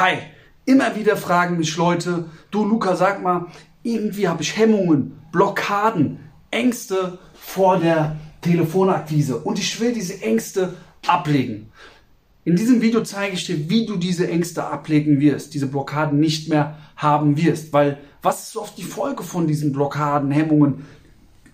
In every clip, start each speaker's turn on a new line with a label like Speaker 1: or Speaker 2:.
Speaker 1: Hi, immer wieder fragen mich Leute, du Luca, sag mal, irgendwie habe ich Hemmungen, Blockaden, Ängste vor der Telefonakquise und ich will diese Ängste ablegen. In diesem Video zeige ich dir, wie du diese Ängste ablegen wirst, diese Blockaden nicht mehr haben wirst, weil was ist oft die Folge von diesen Blockaden, Hemmungen?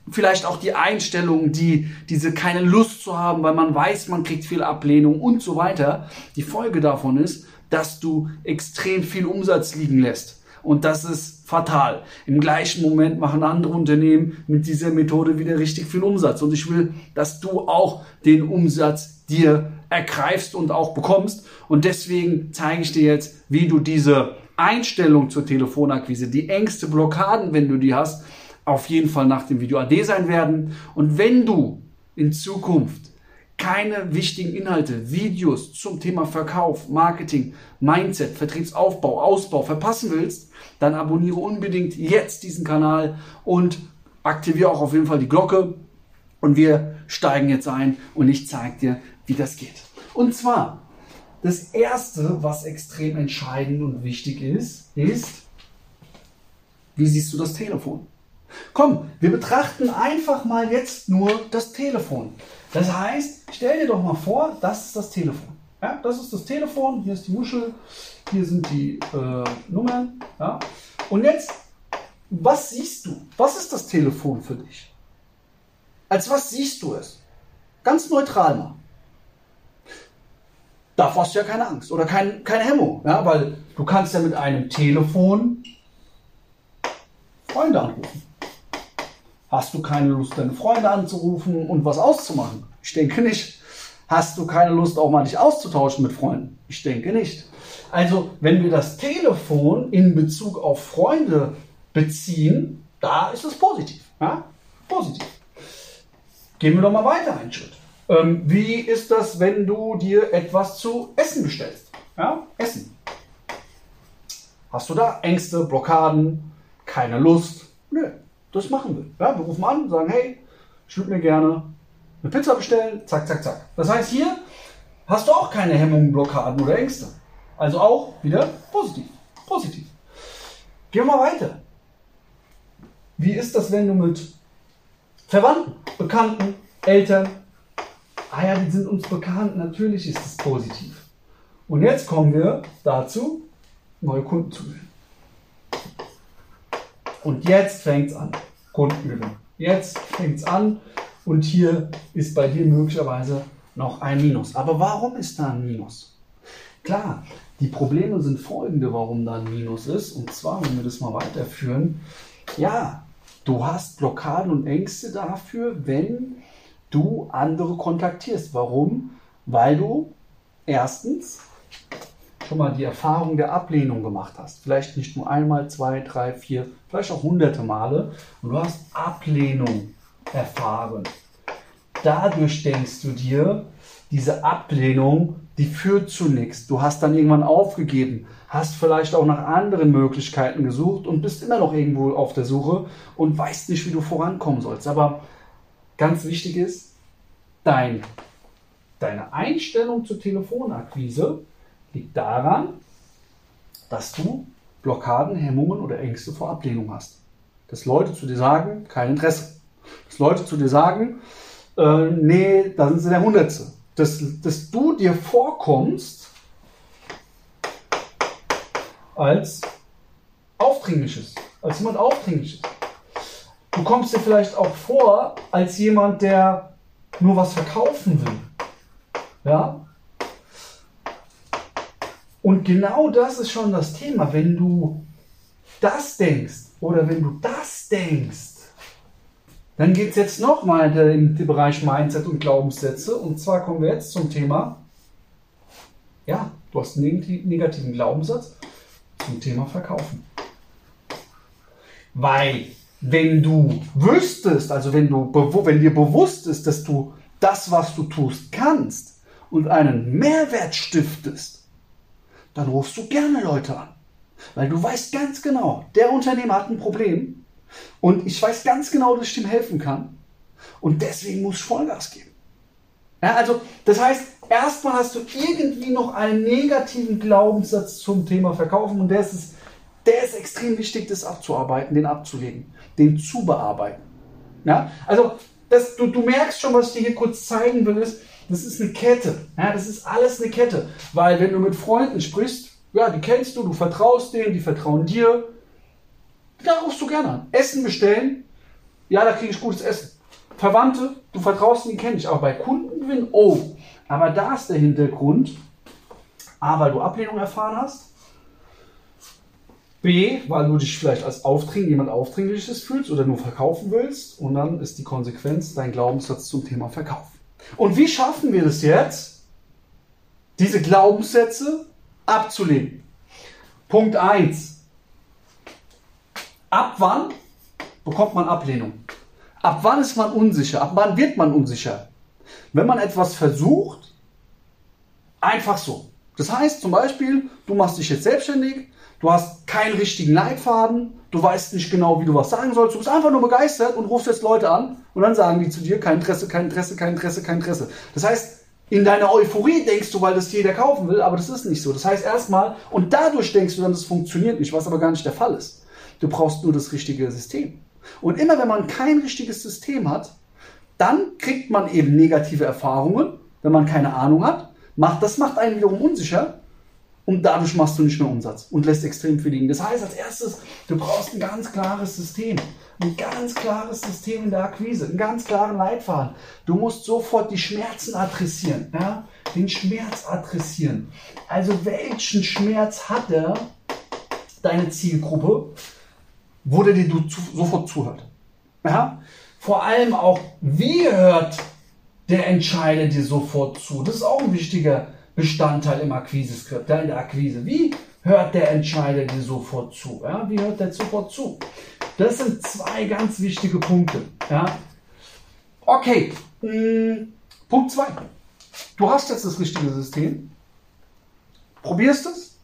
Speaker 1: Vielleicht auch die Einstellung, die diese keine Lust zu haben, weil man weiß, man kriegt viel Ablehnung und so weiter. Die Folge davon ist, dass du extrem viel Umsatz liegen lässt. Und das ist fatal. Im gleichen Moment machen andere Unternehmen mit dieser Methode wieder richtig viel Umsatz. Und ich will, dass du auch den Umsatz dir ergreifst und auch bekommst. Und deswegen zeige ich dir jetzt, wie du diese Einstellung zur Telefonakquise, die Ängste, Blockaden, wenn du die hast, auf jeden Fall nach dem Video AD sein werden. Und wenn du in Zukunft keine wichtigen Inhalte, Videos zum Thema Verkauf, Marketing, Mindset, Vertriebsaufbau, Ausbau verpassen willst, dann abonniere unbedingt jetzt diesen Kanal und aktiviere auch auf jeden Fall die Glocke. Und wir steigen jetzt ein und ich zeige dir, wie das geht. Und zwar, das Erste, was extrem entscheidend und wichtig ist, ist, wie siehst du das Telefon? Komm, wir betrachten einfach mal jetzt nur das Telefon. Das heißt, stell dir doch mal vor, das ist das Telefon. Ja, das ist das Telefon, hier ist die Muschel, hier sind die äh, Nummern. Ja. Und jetzt, was siehst du? Was ist das Telefon für dich? Als was siehst du es? Ganz neutral mal. Davor hast du ja keine Angst oder kein, keine Hemmung, ja, weil du kannst ja mit einem Telefon Freunde anrufen. Hast du keine Lust, deine Freunde anzurufen und was auszumachen? Ich denke nicht. Hast du keine Lust, auch mal dich auszutauschen mit Freunden? Ich denke nicht. Also, wenn wir das Telefon in Bezug auf Freunde beziehen, da ist es positiv. Ja? Positiv. Gehen wir doch mal weiter einen Schritt. Ähm, wie ist das, wenn du dir etwas zu essen bestellst? Ja? Essen. Hast du da Ängste, Blockaden, keine Lust? Nö das machen wir. Ja, wir rufen an, sagen, hey, ich würde mir gerne eine Pizza bestellen, zack, zack, zack. Das heißt, hier hast du auch keine Hemmungen, Blockaden oder Ängste. Also auch wieder positiv. Positiv. Gehen wir mal weiter. Wie ist das, wenn du mit Verwandten, Bekannten, Eltern, ah ja, die sind uns bekannt, natürlich ist es positiv. Und jetzt kommen wir dazu, neue Kunden zu gewinnen. Und jetzt fängt es an. Kundengewinn. Jetzt fängt es an und hier ist bei dir möglicherweise noch ein Minus. Aber warum ist da ein Minus? Klar, die Probleme sind folgende, warum da ein Minus ist. Und zwar, wenn wir das mal weiterführen, ja, du hast Blockaden und Ängste dafür, wenn du andere kontaktierst. Warum? Weil du erstens schon mal die Erfahrung der Ablehnung gemacht hast. Vielleicht nicht nur einmal, zwei, drei, vier, vielleicht auch hunderte Male. Und du hast Ablehnung erfahren. Dadurch denkst du dir, diese Ablehnung, die führt zu nichts. Du hast dann irgendwann aufgegeben, hast vielleicht auch nach anderen Möglichkeiten gesucht und bist immer noch irgendwo auf der Suche und weißt nicht, wie du vorankommen sollst. Aber ganz wichtig ist, dein, deine Einstellung zur Telefonakquise liegt daran, dass du Blockaden, Hemmungen oder Ängste vor Ablehnung hast. Dass Leute zu dir sagen, kein Interesse. Dass Leute zu dir sagen, äh, nee, da sind sie der Hundertste. Dass, dass du dir vorkommst als Aufdringliches, als jemand Aufdringliches. Du kommst dir vielleicht auch vor als jemand, der nur was verkaufen will. Ja? Und genau das ist schon das Thema. Wenn du das denkst oder wenn du das denkst, dann geht es jetzt nochmal in den Bereich Mindset und Glaubenssätze. Und zwar kommen wir jetzt zum Thema, ja, du hast einen negativen Glaubenssatz zum Thema Verkaufen. Weil, wenn du wüsstest, also wenn, du, wenn dir bewusst ist, dass du das, was du tust, kannst und einen Mehrwert stiftest, dann rufst du gerne Leute an. Weil du weißt ganz genau, der Unternehmer hat ein Problem und ich weiß ganz genau, dass ich ihm helfen kann und deswegen muss ich Vollgas geben. Ja, also, das heißt, Erstmal hast du irgendwie noch einen negativen Glaubenssatz zum Thema Verkaufen und der ist, der ist extrem wichtig, das abzuarbeiten, den abzulegen, den zu bearbeiten. Ja? Also das, du, du merkst schon, was ich dir hier kurz zeigen will, ist, das ist eine Kette. Ja, das ist alles eine Kette. Weil wenn du mit Freunden sprichst, ja, die kennst du, du vertraust denen, die vertrauen dir. Da rufst du gerne an. Essen bestellen, ja, da kriege ich gutes Essen. Verwandte, du vertraust ihnen, kenne ich. Aber bei Kundengewinn, oh. Aber da ist der Hintergrund. A, weil du Ablehnung erfahren hast. B, weil du dich vielleicht als Aufdring, jemand Aufdringliches fühlst oder nur verkaufen willst. Und dann ist die Konsequenz dein Glaubenssatz zum Thema Verkauf. Und wie schaffen wir das jetzt, diese Glaubenssätze abzulehnen? Punkt 1. Ab wann bekommt man Ablehnung? Ab wann ist man unsicher? Ab wann wird man unsicher? Wenn man etwas versucht, einfach so. Das heißt zum Beispiel, du machst dich jetzt selbstständig, du hast keinen richtigen Leitfaden, du weißt nicht genau, wie du was sagen sollst, du bist einfach nur begeistert und rufst jetzt Leute an und dann sagen die zu dir, kein Interesse, kein Interesse, kein Interesse, kein Interesse. Das heißt, in deiner Euphorie denkst du, weil das jeder kaufen will, aber das ist nicht so. Das heißt erstmal, und dadurch denkst du dann, das funktioniert nicht, was aber gar nicht der Fall ist. Du brauchst nur das richtige System. Und immer wenn man kein richtiges System hat, dann kriegt man eben negative Erfahrungen, wenn man keine Ahnung hat. Macht, das macht einen wiederum unsicher und dadurch machst du nicht mehr Umsatz und lässt extrem viel liegen. Das heißt, als erstes, du brauchst ein ganz klares System. Ein ganz klares System in der Akquise, einen ganz klaren Leitfaden. Du musst sofort die Schmerzen adressieren, ja? den Schmerz adressieren. Also welchen Schmerz hat deine Zielgruppe, wo der dir zu, sofort zuhört. Ja? Vor allem auch, wie hört der Entscheider dir sofort zu? Das ist auch ein wichtiger Bestandteil im Akquise-Skript, ja, in der Akquise. Wie hört der Entscheider dir sofort zu? Ja? Wie hört der sofort zu? Das sind zwei ganz wichtige Punkte. Ja? Okay, hm, Punkt 2. Du hast jetzt das richtige System, probierst es,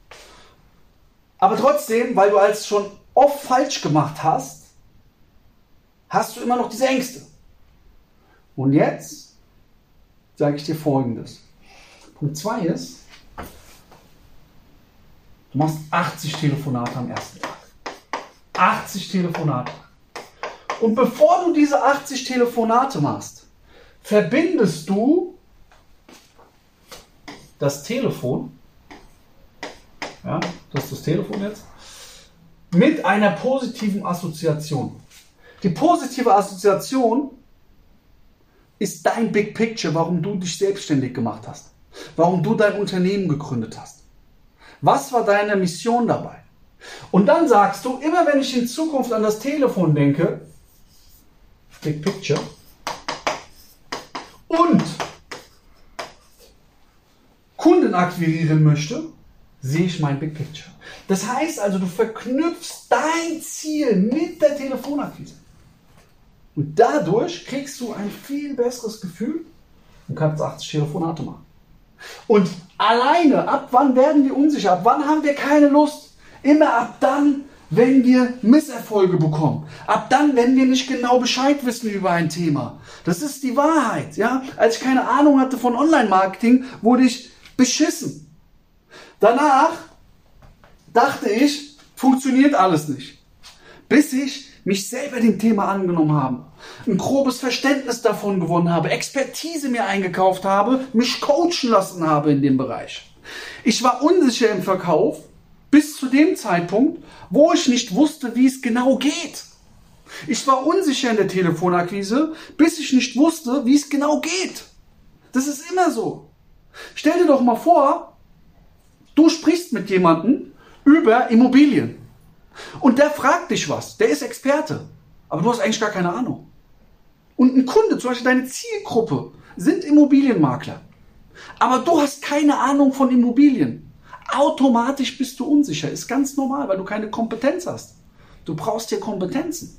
Speaker 1: aber trotzdem, weil du als schon oft falsch gemacht hast, hast du immer noch diese Ängste. Und jetzt sage ich dir Folgendes. Punkt 2 ist, du machst 80 Telefonate am ersten Tag. 80 Telefonate. Und bevor du diese 80 Telefonate machst, verbindest du das Telefon, ja, das ist das Telefon jetzt, mit einer positiven Assoziation. Die positive Assoziation ist dein Big Picture, warum du dich selbstständig gemacht hast, warum du dein Unternehmen gegründet hast. Was war deine Mission dabei? Und dann sagst du, immer wenn ich in Zukunft an das Telefon denke, Big Picture, und Kunden akquirieren möchte, sehe ich mein Big Picture. Das heißt also, du verknüpfst dein Ziel mit der Telefonakquise. Und dadurch kriegst du ein viel besseres Gefühl und kannst 80 Telefonate machen. Und alleine, ab wann werden wir unsicher? Ab wann haben wir keine Lust? Immer ab dann, wenn wir Misserfolge bekommen. Ab dann, wenn wir nicht genau Bescheid wissen über ein Thema. Das ist die Wahrheit, ja? Als ich keine Ahnung hatte von Online-Marketing, wurde ich beschissen. Danach dachte ich, funktioniert alles nicht. Bis ich mich selber dem Thema angenommen habe, ein grobes Verständnis davon gewonnen habe, Expertise mir eingekauft habe, mich coachen lassen habe in dem Bereich. Ich war unsicher im Verkauf bis zu dem Zeitpunkt, wo ich nicht wusste, wie es genau geht. Ich war unsicher in der Telefonakquise, bis ich nicht wusste, wie es genau geht. Das ist immer so. Stell dir doch mal vor, du sprichst mit jemandem über Immobilien. Und der fragt dich was, der ist Experte, aber du hast eigentlich gar keine Ahnung. Und ein Kunde, zum Beispiel deine Zielgruppe, sind Immobilienmakler. Aber du hast keine Ahnung von Immobilien. Automatisch bist du unsicher. Ist ganz normal, weil du keine Kompetenz hast. Du brauchst hier Kompetenzen.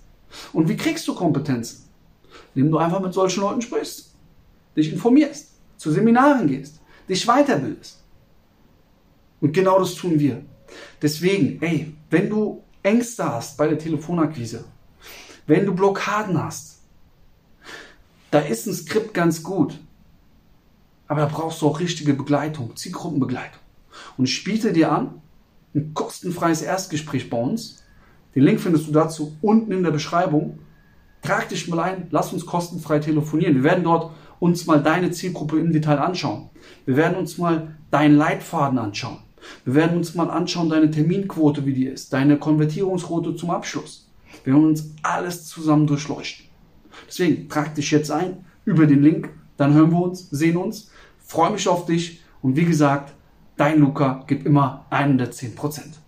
Speaker 1: Und wie kriegst du Kompetenzen? Indem du einfach mit solchen Leuten sprichst, dich informierst, zu Seminaren gehst, dich weiterbildest. Und genau das tun wir. Deswegen, ey, wenn du Ängste hast bei der Telefonakquise, wenn du Blockaden hast, da ist ein Skript ganz gut. Aber da brauchst du auch richtige Begleitung, Zielgruppenbegleitung. Und ich biete dir an, ein kostenfreies Erstgespräch bei uns. Den Link findest du dazu unten in der Beschreibung. Trag dich mal ein, lass uns kostenfrei telefonieren. Wir werden dort uns mal deine Zielgruppe im Detail anschauen. Wir werden uns mal deinen Leitfaden anschauen. Wir werden uns mal anschauen, deine Terminquote, wie die ist, deine Konvertierungsquote zum Abschluss. Wir werden uns alles zusammen durchleuchten. Deswegen trag dich jetzt ein über den Link, dann hören wir uns, sehen uns. Freue mich auf dich und wie gesagt, dein Luca gibt immer 110 Prozent.